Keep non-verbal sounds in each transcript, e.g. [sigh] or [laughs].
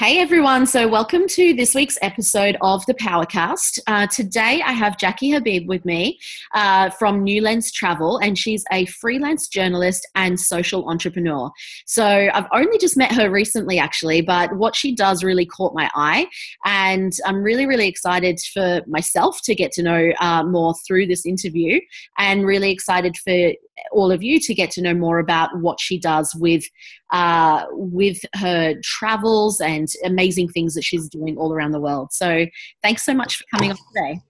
Hey everyone, so welcome to this week's episode of the Powercast. Uh, today I have Jackie Habib with me uh, from New Lens Travel, and she's a freelance journalist and social entrepreneur. So I've only just met her recently, actually, but what she does really caught my eye, and I'm really, really excited for myself to get to know uh, more through this interview, and really excited for all of you to get to know more about what she does with uh, with her travels and amazing things that she's doing all around the world. So thanks so much for coming on today.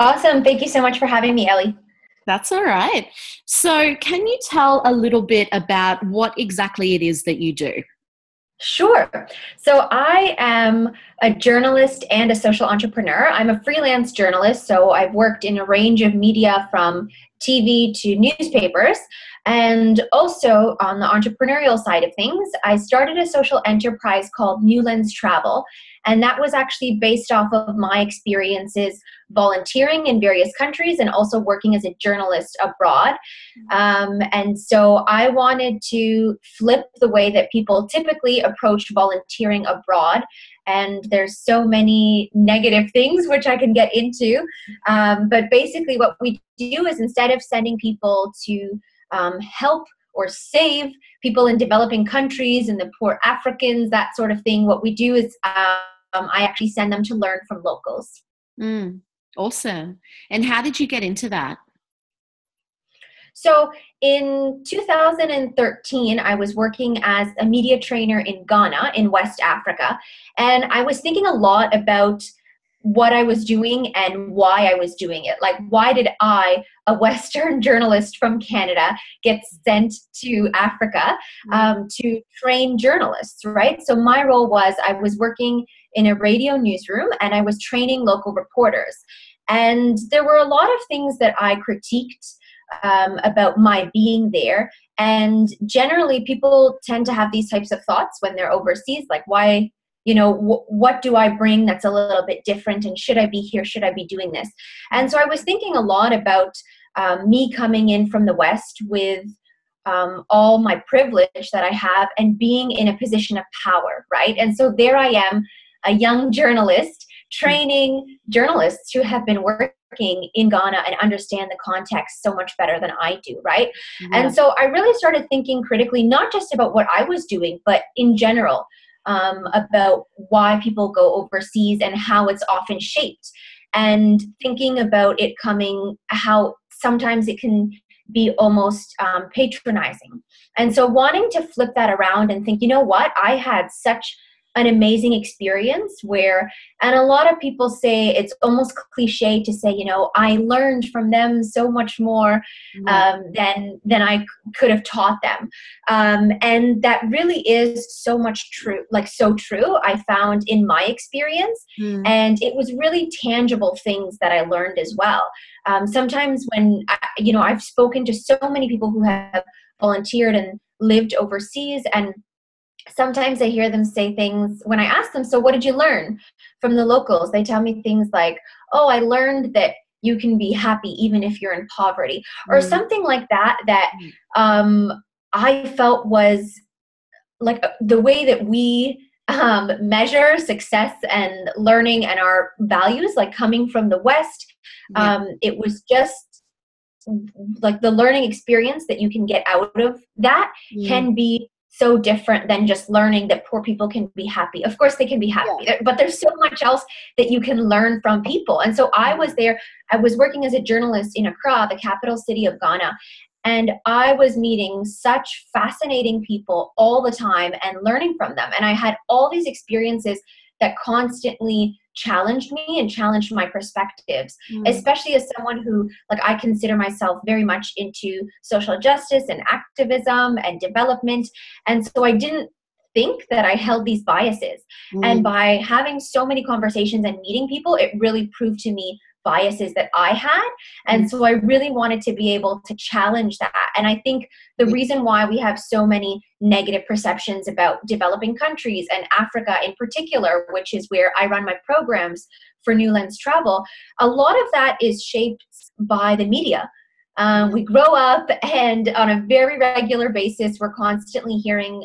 Awesome. Thank you so much for having me, Ellie. That's all right. So, can you tell a little bit about what exactly it is that you do? Sure. So I am a journalist and a social entrepreneur. I'm a freelance journalist, so I've worked in a range of media from TV to newspapers. And also on the entrepreneurial side of things, I started a social enterprise called New Lens Travel. And that was actually based off of my experiences volunteering in various countries and also working as a journalist abroad. Um, and so I wanted to flip the way that people typically approach volunteering abroad and there's so many negative things which I can get into. Um, but basically, what we do is instead of sending people to um, help or save people in developing countries and the poor Africans, that sort of thing, what we do is um, I actually send them to learn from locals. Mm, awesome. And how did you get into that? So in 2013, I was working as a media trainer in Ghana in West Africa. And I was thinking a lot about what I was doing and why I was doing it. Like, why did I, a [laughs] Western journalist from Canada, get sent to Africa mm-hmm. um, to train journalists, right? So, my role was I was working in a radio newsroom and I was training local reporters. And there were a lot of things that I critiqued um, about my being there. And generally, people tend to have these types of thoughts when they're overseas, like, why, you know, what do I bring that's a little bit different? And should I be here? Should I be doing this? And so I was thinking a lot about um, me coming in from the West with um, all my privilege that I have and being in a position of power, right? And so there I am, a young journalist training journalists who have been working in Ghana and understand the context so much better than I do, right? Yeah. And so I really started thinking critically, not just about what I was doing, but in general um, about why people go overseas and how it's often shaped. And thinking about it coming, how sometimes it can be almost um, patronizing. And so wanting to flip that around and think, you know what, I had such an amazing experience where and a lot of people say it's almost cliche to say you know i learned from them so much more mm-hmm. um, than than i could have taught them um, and that really is so much true like so true i found in my experience mm. and it was really tangible things that i learned as well um, sometimes when I, you know i've spoken to so many people who have volunteered and lived overseas and sometimes I hear them say things when I ask them, So, what did you learn from the locals? They tell me things like, Oh, I learned that you can be happy even if you're in poverty, or mm. something like that, that mm. um, I felt was like uh, the way that we um, measure success and learning and our values, like coming from the West. Yeah. Um, it was just like the learning experience that you can get out of that can be so different than just learning that poor people can be happy. Of course, they can be happy, yeah. but there's so much else that you can learn from people. And so I was there, I was working as a journalist in Accra, the capital city of Ghana. And I was meeting such fascinating people all the time and learning from them. And I had all these experiences that constantly challenged me and challenged my perspectives mm. especially as someone who like i consider myself very much into social justice and activism and development and so i didn't think that i held these biases mm. and by having so many conversations and meeting people it really proved to me biases that I had. And so I really wanted to be able to challenge that. And I think the reason why we have so many negative perceptions about developing countries and Africa in particular, which is where I run my programs for New Lens Travel, a lot of that is shaped by the media. Um, we grow up, and on a very regular basis, we're constantly hearing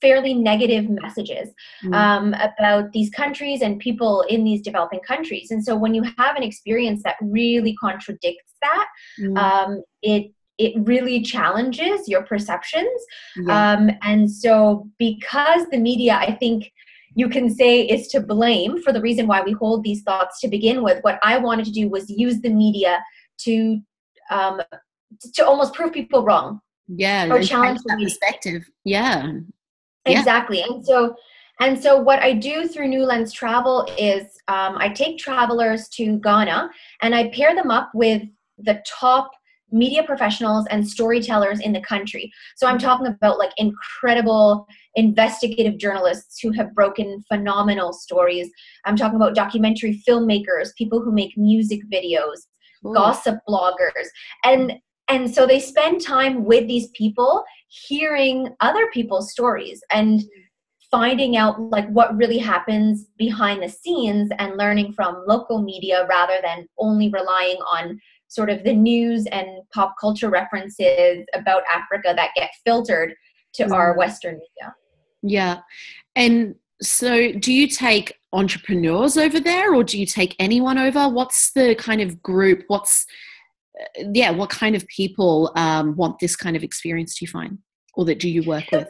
fairly negative messages mm. um, about these countries and people in these developing countries. And so when you have an experience that really contradicts that, mm. um, it it really challenges your perceptions. Yeah. Um, and so because the media, I think you can say is to blame for the reason why we hold these thoughts to begin with. What I wanted to do was use the media to um, to almost prove people wrong. Yeah, or challenge that perspective. Yeah, exactly. And so, and so, what I do through New Lens Travel is um, I take travelers to Ghana and I pair them up with the top media professionals and storytellers in the country. So I'm talking about like incredible investigative journalists who have broken phenomenal stories. I'm talking about documentary filmmakers, people who make music videos, Ooh. gossip bloggers. And and so they spend time with these people hearing other people's stories and finding out like what really happens behind the scenes and learning from local media rather than only relying on sort of the news and pop culture references about Africa that get filtered to mm. our Western media. Yeah. And so do you take entrepreneurs over there or do you take anyone over? What's the kind of group? What's, yeah, what kind of people um, want this kind of experience do you find or that do you work with?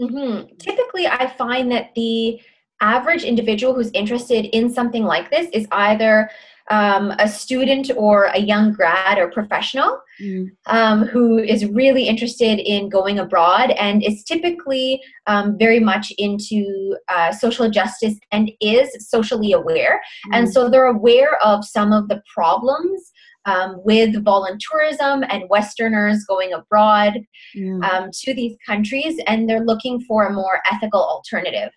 Mm-hmm. Typically, I find that the average individual who's interested in something like this is either um, a student or a young grad or professional mm. um, who is really interested in going abroad and is typically um, very much into uh, social justice and is socially aware. Mm. And so they're aware of some of the problems um, with voluntourism and Westerners going abroad mm. um, to these countries, and they're looking for a more ethical alternative.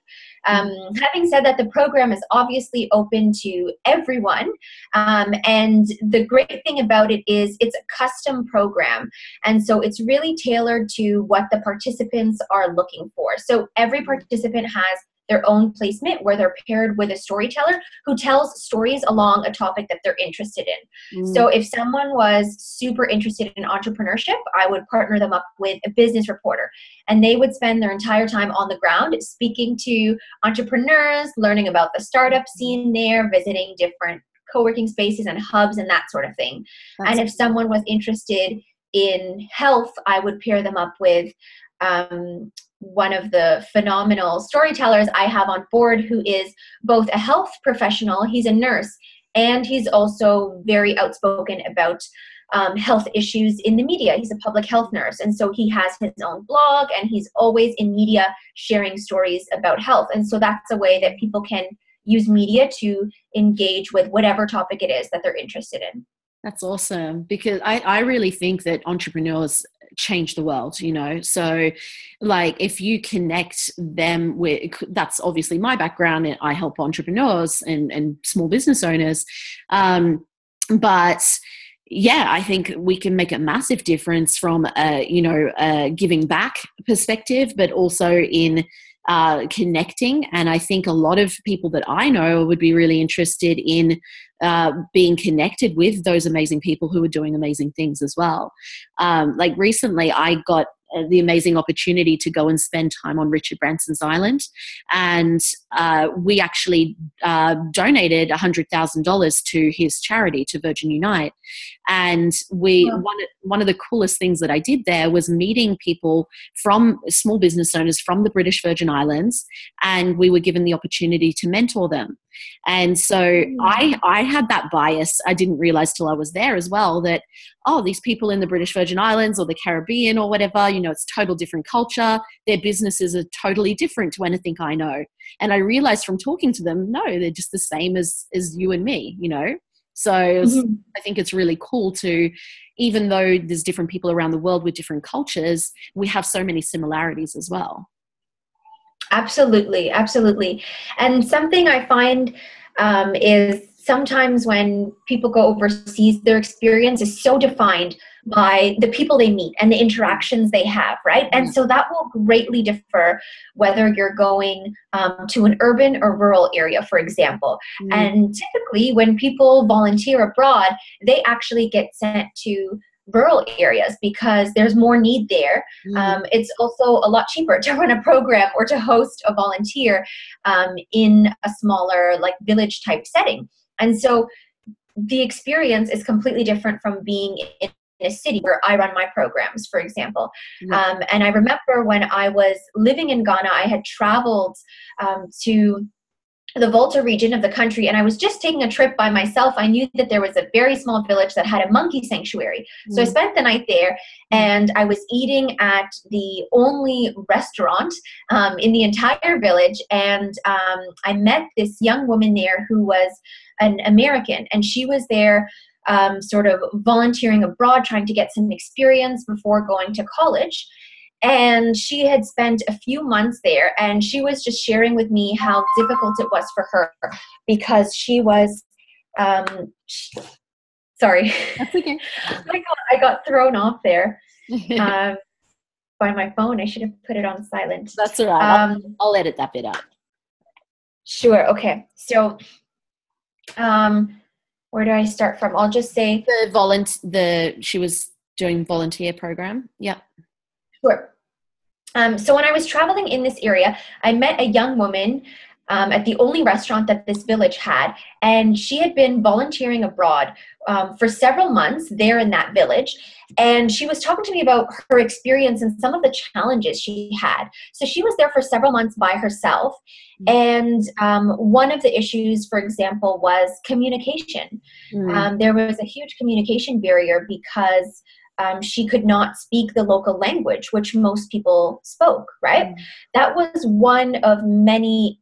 Um, having said that, the program is obviously open to everyone. Um, and the great thing about it is it's a custom program. And so it's really tailored to what the participants are looking for. So every participant has their own placement where they're paired with a storyteller who tells stories along a topic that they're interested in. Mm. So if someone was super interested in entrepreneurship, I would partner them up with a business reporter and they would spend their entire time on the ground speaking to entrepreneurs, learning about the startup scene there, visiting different co-working spaces and hubs and that sort of thing. That's and if someone was interested in health, I would pair them up with um, one of the phenomenal storytellers I have on board who is both a health professional, he's a nurse, and he's also very outspoken about um, health issues in the media. He's a public health nurse, and so he has his own blog and he's always in media sharing stories about health. And so that's a way that people can use media to engage with whatever topic it is that they're interested in. That's awesome because I, I really think that entrepreneurs change the world you know so like if you connect them with that's obviously my background and i help entrepreneurs and, and small business owners um, but yeah i think we can make a massive difference from a you know a giving back perspective but also in uh, connecting. And I think a lot of people that I know would be really interested in uh, being connected with those amazing people who are doing amazing things as well. Um, like recently, I got uh, the amazing opportunity to go and spend time on Richard Branson's island. And uh, we actually uh, donated $100,000 to his charity, to Virgin Unite. And we one, one of the coolest things that I did there was meeting people from small business owners from the British Virgin Islands. And we were given the opportunity to mentor them. And so. I, I had that bias. I didn't realize till I was there as well that, oh, these people in the British Virgin Islands or the Caribbean or whatever, you know, it's total different culture. Their businesses are totally different to anything I know. And I realized from talking to them, no, they're just the same as, as you and me, you know? So mm-hmm. I think it's really cool to, even though there's different people around the world with different cultures, we have so many similarities as well. Absolutely, absolutely. And something I find um, is sometimes when people go overseas, their experience is so defined by the people they meet and the interactions they have, right? And mm. so that will greatly differ whether you're going um, to an urban or rural area, for example. Mm. And typically, when people volunteer abroad, they actually get sent to rural areas because there's more need there. Mm. Um, it's also a lot cheaper to [laughs] run a program or to host a volunteer um, in a smaller, like village type setting. And so the experience is completely different from being in a city where I run my programs, for example. Um, and I remember when I was living in Ghana, I had traveled um, to the Volta region of the country, and I was just taking a trip by myself. I knew that there was a very small village that had a monkey sanctuary. Mm. So I mm. spent the night there, and I was eating at the only restaurant um, in the entire village. And um, I met this young woman there who was an American, and she was there. Um, sort of volunteering abroad, trying to get some experience before going to college and she had spent a few months there and she was just sharing with me how difficult it was for her because she was um she, sorry. That's okay. [laughs] I, got, I got thrown off there [laughs] um, by my phone. I should have put it on silent. That's all right. Um, I'll, I'll edit that bit out. Sure okay. So um where do i start from? I'll just say the volunteer the she was doing volunteer program. Yep Sure. Um, so when I was traveling in this area, I met a young woman um, at the only restaurant that this village had, and she had been volunteering abroad um, for several months there in that village. And she was talking to me about her experience and some of the challenges she had. So she was there for several months by herself. Mm. And um, one of the issues, for example, was communication. Mm. there was a huge communication barrier because um, she could not speak the local language, which most people spoke, right? Mm. That was one of many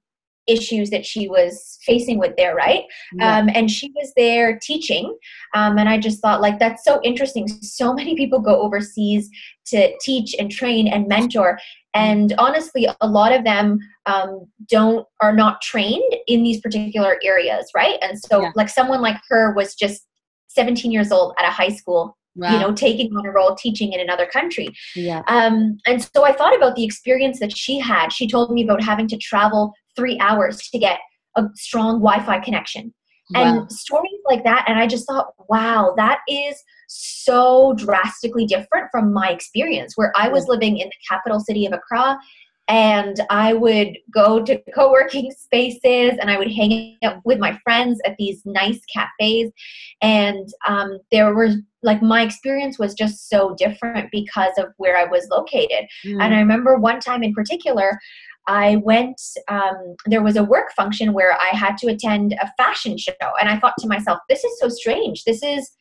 issues that she was facing with there, right? Yeah. Um, and she was there teaching. Um, and I just thought, like, that's so interesting. So many people go overseas to teach and train and mentor. And honestly, a lot of them um, don't are not trained in these particular areas, right? And so, yeah. like, someone like her was just 17 years old at a high school Wow. you know taking on a role teaching in another country yeah um, and so i thought about the experience that she had she told me about having to travel three hours to get a strong wi-fi connection wow. and stories like that and i just thought wow that is so drastically different from my experience where i was living in the capital city of accra and I would go to co working [laughs] spaces and I would hang out with my friends at these nice cafes. And um, there was like my experience was just so different because of where I was located. Mm. And I remember one time in particular, I went, um, there was a work function where I had to attend a fashion show. And I thought to myself, this is so strange. This is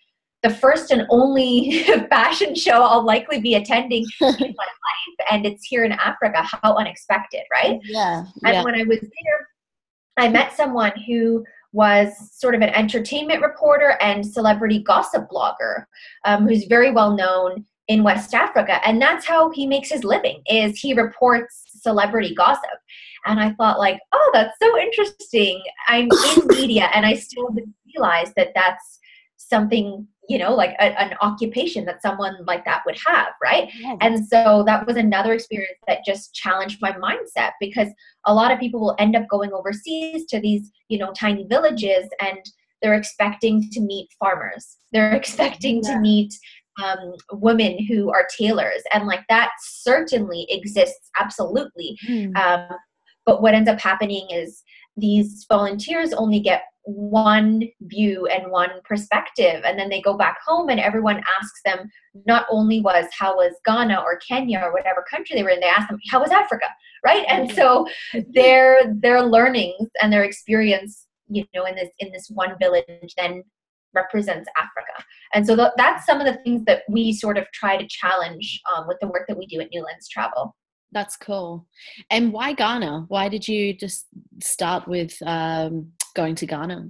the first and only [laughs] fashion show I'll likely be attending [laughs] in my life. And it's here in Africa. How unexpected, right? Yeah. And yeah. when I was there, I met someone who was sort of an entertainment reporter and celebrity gossip blogger um, who's very well known in West Africa. And that's how he makes his living is he reports celebrity gossip. And I thought like, oh, that's so interesting. I'm in [laughs] media and I still didn't realize that that's something you know like a, an occupation that someone like that would have right yes. and so that was another experience that just challenged my mindset because a lot of people will end up going overseas to these you know tiny villages and they're expecting to meet farmers they're [laughs] expecting yeah. to meet um, women who are tailors and like that certainly exists absolutely mm. um, but what ends up happening is these volunteers only get one view and one perspective and then they go back home and everyone asks them not only was how was ghana or kenya or whatever country they were in they ask them how was africa right? And so their their learnings and their experience you know in this in this one village then represents africa. And so th- that's some of the things that we sort of try to challenge um, with the work that we do at New Lens travel that's cool and why ghana why did you just start with um, going to Ghana?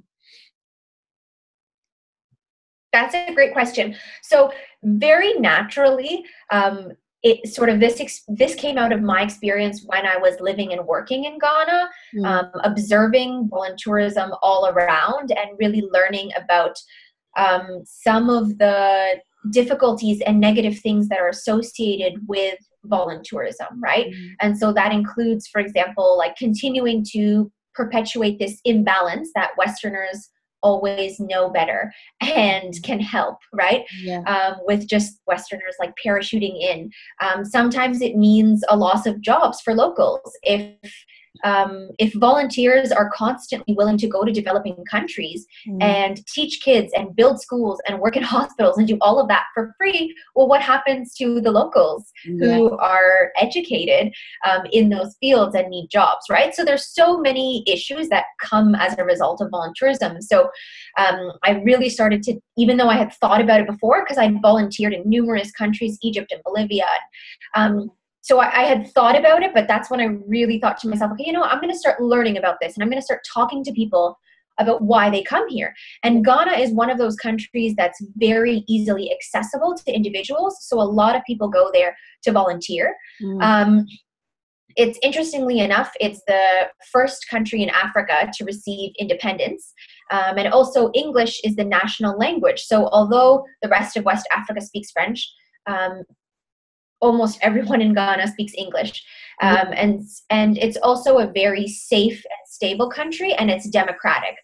That's a great question. So, very naturally, um, it sort of this ex- this came out of my experience when I was living and working in Ghana, mm. um, observing volunteerism all around, and really learning about um, some of the difficulties and negative things that are associated with volunteerism, right? Mm. And so that includes, for example, like continuing to perpetuate this imbalance that Westerners always know better and can help, right? Yeah. Um, with just Westerners like parachuting in. Um, sometimes it means a loss of jobs for locals. If um, if volunteers are constantly willing to go to developing countries mm. and teach kids and build schools and work in [laughs] hospitals and do all of that for free, well, what happens to the locals yeah. who are educated um, in those fields and need jobs, right? So there's so many issues that come as a result of volunteerism. So um, I really started to, even though I had thought about it before, because I volunteered in numerous countries, Egypt and Bolivia. Um, so I, I, had thought about it, but that's when I really thought to myself, okay, you know, I'm going to start learning about this and I'm going to start talking to people about why they come here. And Ghana is one of those countries that's very easily accessible to individuals. So a lot of people go there to volunteer. Mm. Um, it's interestingly enough, it's the first country in Africa to receive independence. Um, and also, English is the national language. So, although the rest of West Africa speaks French, um, almost everyone in Ghana speaks English. Um, and and it's also a very safe and stable country, and it's democratic.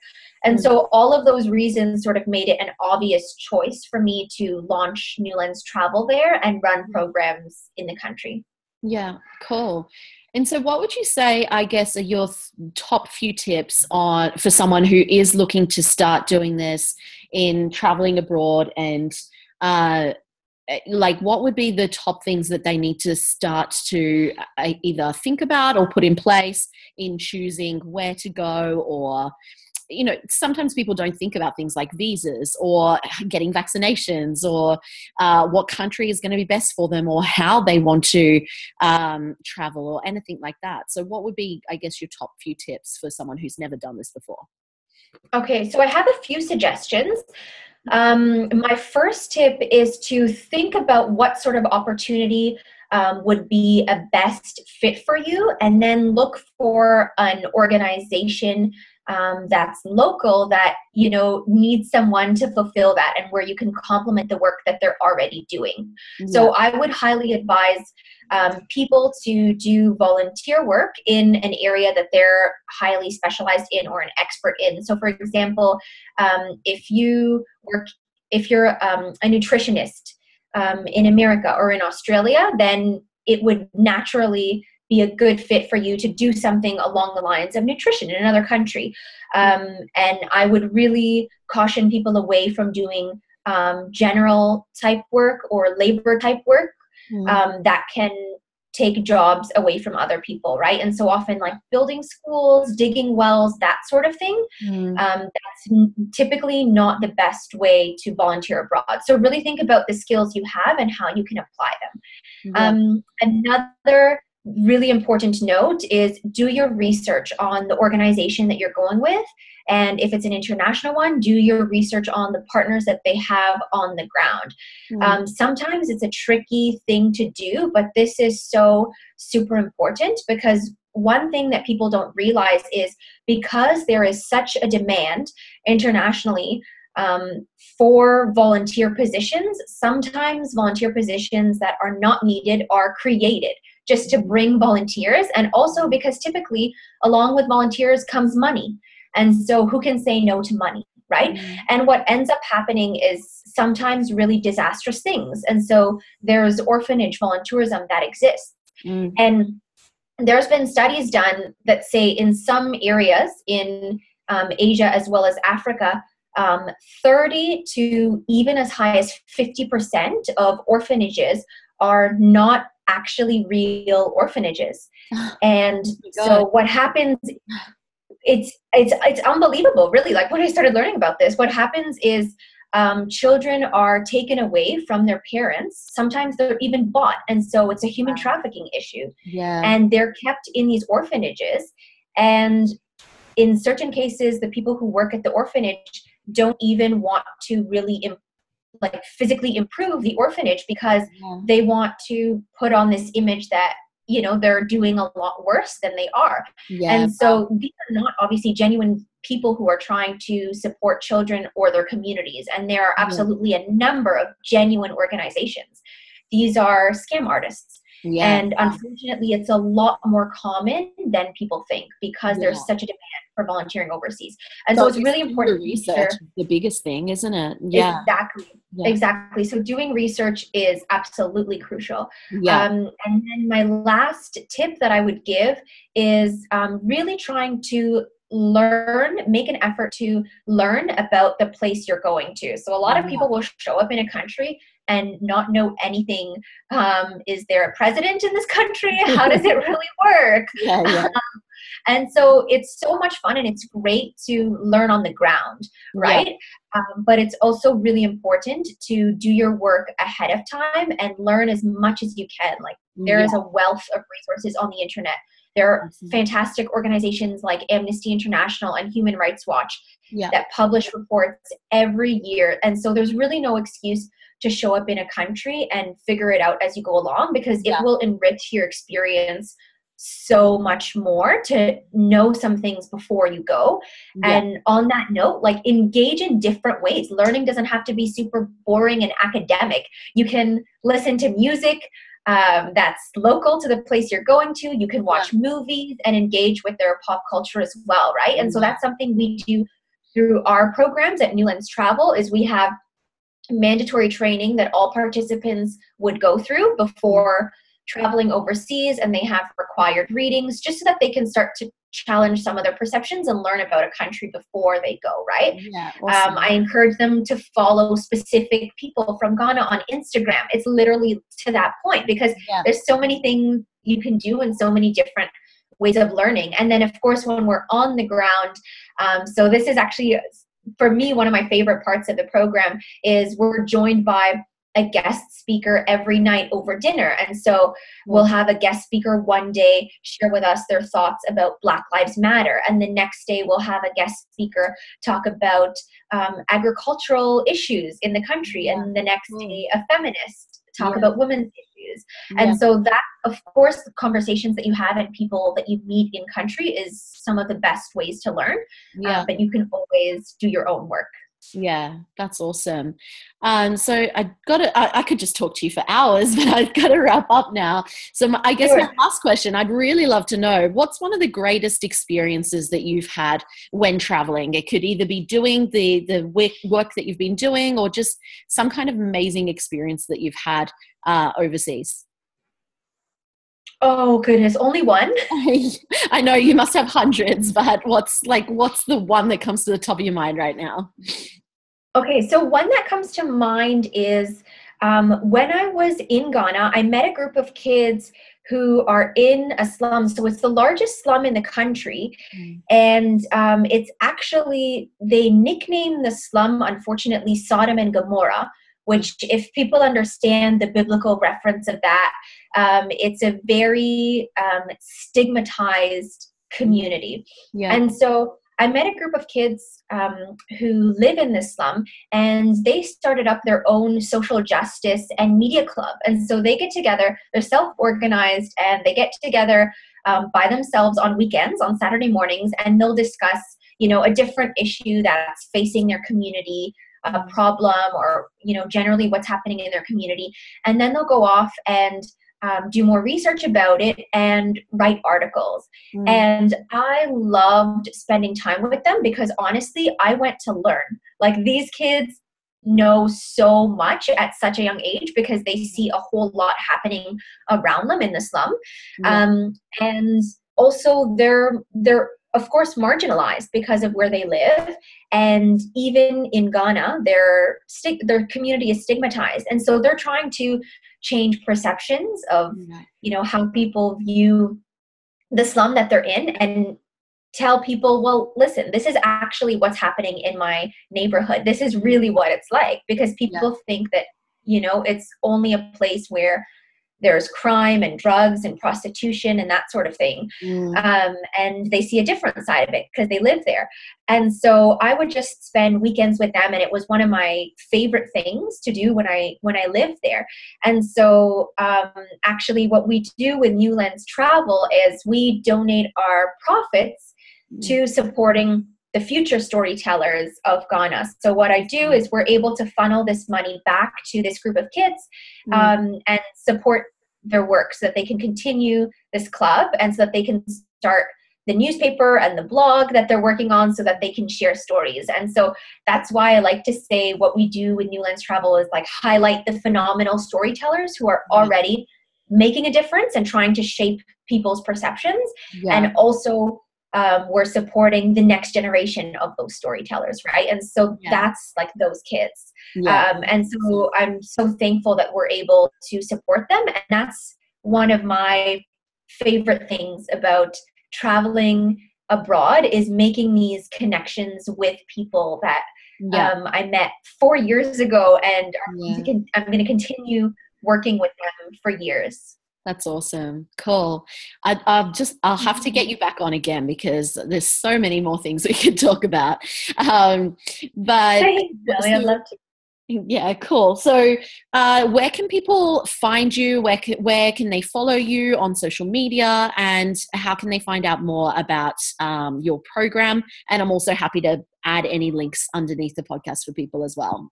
And so all of those reasons sort of made it an obvious choice for me to launch New Lens Travel there and run programs in the country. Yeah, cool. And so, what would you say? I guess are your top few tips on for someone who is looking to start doing this in traveling abroad and uh, like what would be the top things that they need to start to uh, either think about or put in place in choosing where to go or you know sometimes people don't think about things like visas or [laughs] getting vaccinations or uh, what country is going to be best for them or how they want to um, travel or anything like that. So what would be i guess your top few tips for someone who's never done this before? Okay so i have a few suggestions um, my first tip is to think about what sort of opportunity um, would be a best fit for you, and then look for an organization um, that's local that you know needs someone to fulfill that, and where you can complement the work that they're already doing. Yeah. So I would highly advise um, people to do volunteer work in an area that they're highly specialized in or an expert in. So, for example, um, if you work, if you're um, a nutritionist um, in America or in Australia, then it would naturally be a good fit for you to do something along the lines of nutrition in another country. Um, and I would really caution people away from doing um, general type work or labor type work mm. um, that can take jobs away from other people, right? And so often, like building schools, digging wells, that sort of thing, mm. um, that's typically not the best way to volunteer abroad. So, really think about the skills you have and how you can apply them. Yeah. Um, another really important note is do your research on the organization that you're going with. And if it's an international one do your research on the partners that they have on the ground. Mm-hmm. um, sometimes it's a tricky thing to do but this is so super important because one thing that people don't realize is because there is such a demand internationally um, for volunteer positions sometimes volunteer positions that are not needed are created just to bring volunteers and also because typically along with volunteers comes money and so who can say no to money right mm-hmm. and what ends up happening is sometimes really disastrous things and so there's orphanage volunteerism that exists mm-hmm. and there's been studies done that say in some areas in um, asia as well as africa um, 30 to even as high as 50% of orphanages are not actually real orphanages. [laughs] And oh so what happens it's it's it's unbelievable really like when I started learning about this what happens is um, children are taken away from their parents. Sometimes they're even bought, and so it's a human trafficking issue. Yeah, and they're kept in these orphanages, and in certain cases, the people who work at the orphanage don't even want to really like physically improve the orphanage because yeah. they want to put on this image that you know they're doing a lot worse than they are yeah. and so these are not obviously genuine people who are trying to support children or their communities and there are absolutely a number of genuine organizations these are scam artists yeah. and unfortunately it's a lot more common than people think because there's such a demand for volunteering overseas. And so, so it's really important. Research the biggest thing, isn't it? Yeah. Exactly. Yeah. Exactly. So doing research is absolutely crucial. Yeah. Um, and then my last tip that I would give is um, really trying to learn make an effort to learn about the place you're going to so a lot of people will show up in a country and not know anything um, is there a president in this country [laughs] how does it [laughs] really work yeah, yeah. Um, and so it's so much fun and it's great to learn on the ground right yeah. um, but it's also really important to do your work ahead of time and learn as much as you can like there is a wealth of resources on the internet there are fantastic organizations like Amnesty International and Human Rights Watch yeah. that publish reports every year. And so there's really no excuse to show up in a country and figure it out as you go along because it yeah. will enrich your experience so much more to know some things before you go. Yeah. And on that note, like engage in different ways. Learning doesn't have to be super boring and academic. You can listen to music, um, that's local to the place you're going to. You can watch yeah. movies and engage with their pop culture as well, right? And so mm-hmm. that's something we do through our programs at New Lens Travel is we have mandatory training that all participants would go through before traveling overseas and they have required readings just so that they can start to challenge some of their perceptions and learn about a country before they go, right? Yeah, awesome. um, I encourage them to follow specific people from Ghana on Instagram. It's literally to that point because yeah. there's so many things you can do and so many different ways of learning. And then, of course, when we're on the ground, um, so this is actually for me one of my favorite parts of the program is we're joined by a guest speaker every night over dinner. And so we'll have a guest speaker one day share with us their thoughts about Black Lives Matter. And the next day we'll have a guest speaker talk about um, agricultural issues in the country. And the next day, a feminist talk yeah. about women's issues. And yeah. so that, of course, the conversations that you have and people that you meet in country is some of the best ways to learn. Yeah. Um, but you can always do your own work. Yeah, that's awesome. Um, so I got to, I, I, could just talk to you for hours, [laughs] but I've got to wrap up now. So my, I guess sure. my last question, I'd really love to know what's one of the greatest experiences that you've had when traveling? It could either be doing the, the work that you've been doing or just some kind of amazing experience that you've had uh, overseas. Oh goodness, only one? [laughs] I know you must have hundreds, but what's like what's the one that comes to the top of your mind right now? Okay, so one that comes to mind is um, when I was in Ghana, I met a group of kids who are in a slum. So it's the largest slum in the country. Mm. And um, it's actually, they nickname the slum, unfortunately, Sodom and Gomorrah, which, if people understand the biblical reference of that, um, it's a very um, stigmatized community. Yeah. And so I met a group of kids um, who live in this slum, and they started up their own social justice and media club. And so they get together, they're self organized, and they get together um, by themselves on weekends, on Saturday mornings, and they'll discuss you know a different issue that's facing their community a problem or you know generally what's happening in their community. And then they'll go off and um, do more research about it and write articles. Mm. and i loved spending time with them because honestly i went to learn. Like these kids know so much at such a young age because they see a whole lot happening around them in the slum. Um, and also they're they're of course marginalized because of where they live. And even in ghana their their community is stigmatized. And so they're trying to change perceptions of you know how people view the slum that they're in and tell people well listen this is actually what's happening in my neighborhood. This is really what it's like because people yeah. think that you know it's only a place where there's crime and drugs and prostitution and that sort of thing mm. um, and they see a different side of it because they live there and so i would just spend weekends with them and it was one of my favorite things to do when i when i lived there and so um, actually what we do with New Lens travel is we donate our profits mm. to supporting the future storytellers of Ghana. So, what I do is we're able to funnel this money back to this group of kids mm. um, and support their work so that they can continue this club and so that they can start the newspaper and the blog that they're working on so that they can share stories. And so that's why I like to say what we do with New Lens Travel is like highlight the phenomenal storytellers who are already making a difference and trying to shape people's perceptions yeah. and also um, we're supporting the next generation of those storytellers right and so yeah. that's like those kids yeah. um, and so i'm so thankful that we're able to support them and that's one of my favorite things about traveling abroad is making these connections with people that yeah. um, I met four years ago, and. I'm going to continue working with them for years. That's awesome. Cool. I, I'll just I'll have to get you back on again because there's so many more things [laughs] we could talk about. Um, but I'd love to. Yeah, cool. So, uh, where can people find you? Where can, where can they follow you on social media? And how can they find out more about um, your program? And I'm also happy to add any links underneath the podcast for people as well.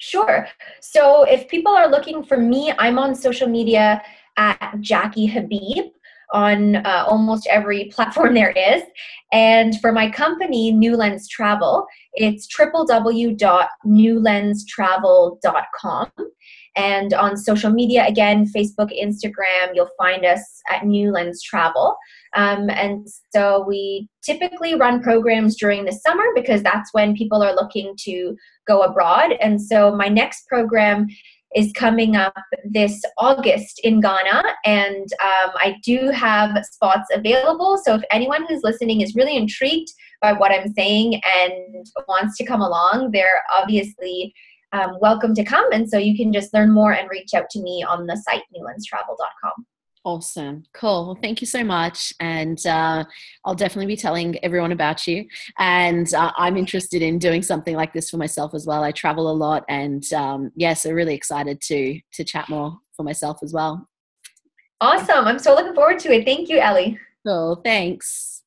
Sure. So, if people are looking for me, I'm on social media at Jackie Habib on uh, almost every [laughs] platform there is. And for my company, New Lens Travel, it's www.newlenstravel.com. And on social media, again, Facebook, Instagram, you'll find us at New Lens Travel. Um, and so we typically run programs during the summer because that's when people are looking to go abroad. And so my next program is coming up this August in Ghana, and um, I do have spots available. So if anyone who's listening is really intrigued by what I'm saying and wants to come along, they're obviously um, welcome to come. And so you can just learn more and reach out to me on the site newlenstravel.com. Awesome. Cool. Well, thank you so much. And uh, I'll definitely be telling everyone about you. And uh, I'm interested in doing something like this for myself as well. I travel a lot and um, yeah, so really excited to, to chat more for myself as well. Awesome. I'm so looking forward to it. Thank you, Ellie. Cool. Thanks.